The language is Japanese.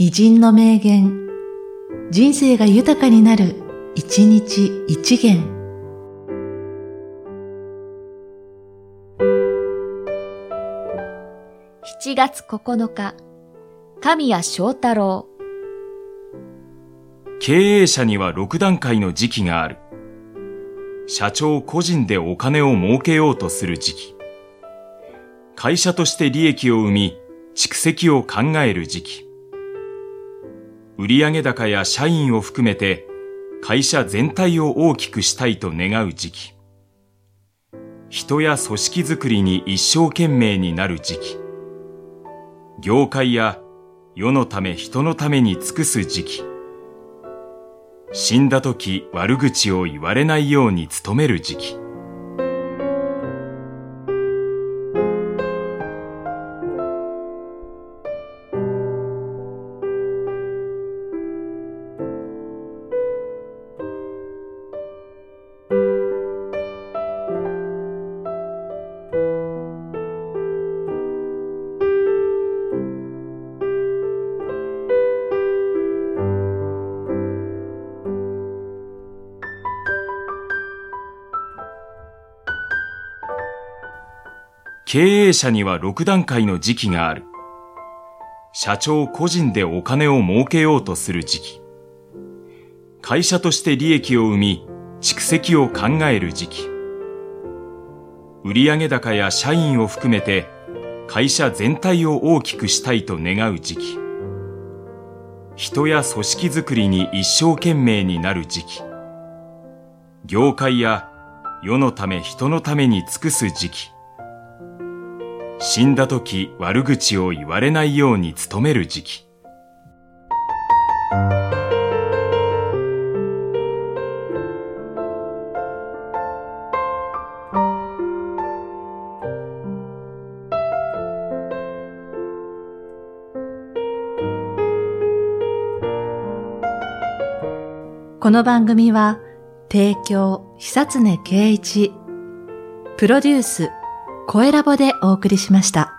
偉人の名言、人生が豊かになる、一日一元。7月9日、神谷祥太郎。経営者には6段階の時期がある。社長個人でお金を儲けようとする時期。会社として利益を生み、蓄積を考える時期。売上高や社員を含めて会社全体を大きくしたいと願う時期。人や組織づくりに一生懸命になる時期。業界や世のため人のために尽くす時期。死んだ時悪口を言われないように努める時期。経営者には6段階の時期がある。社長個人でお金を儲けようとする時期。会社として利益を生み、蓄積を考える時期。売上高や社員を含めて会社全体を大きくしたいと願う時期。人や組織づくりに一生懸命になる時期。業界や世のため人のために尽くす時期。死んだ時悪口を言われないように努める時期。この番組は、提供、久常圭一、プロデュース、声ラボでお送りしました。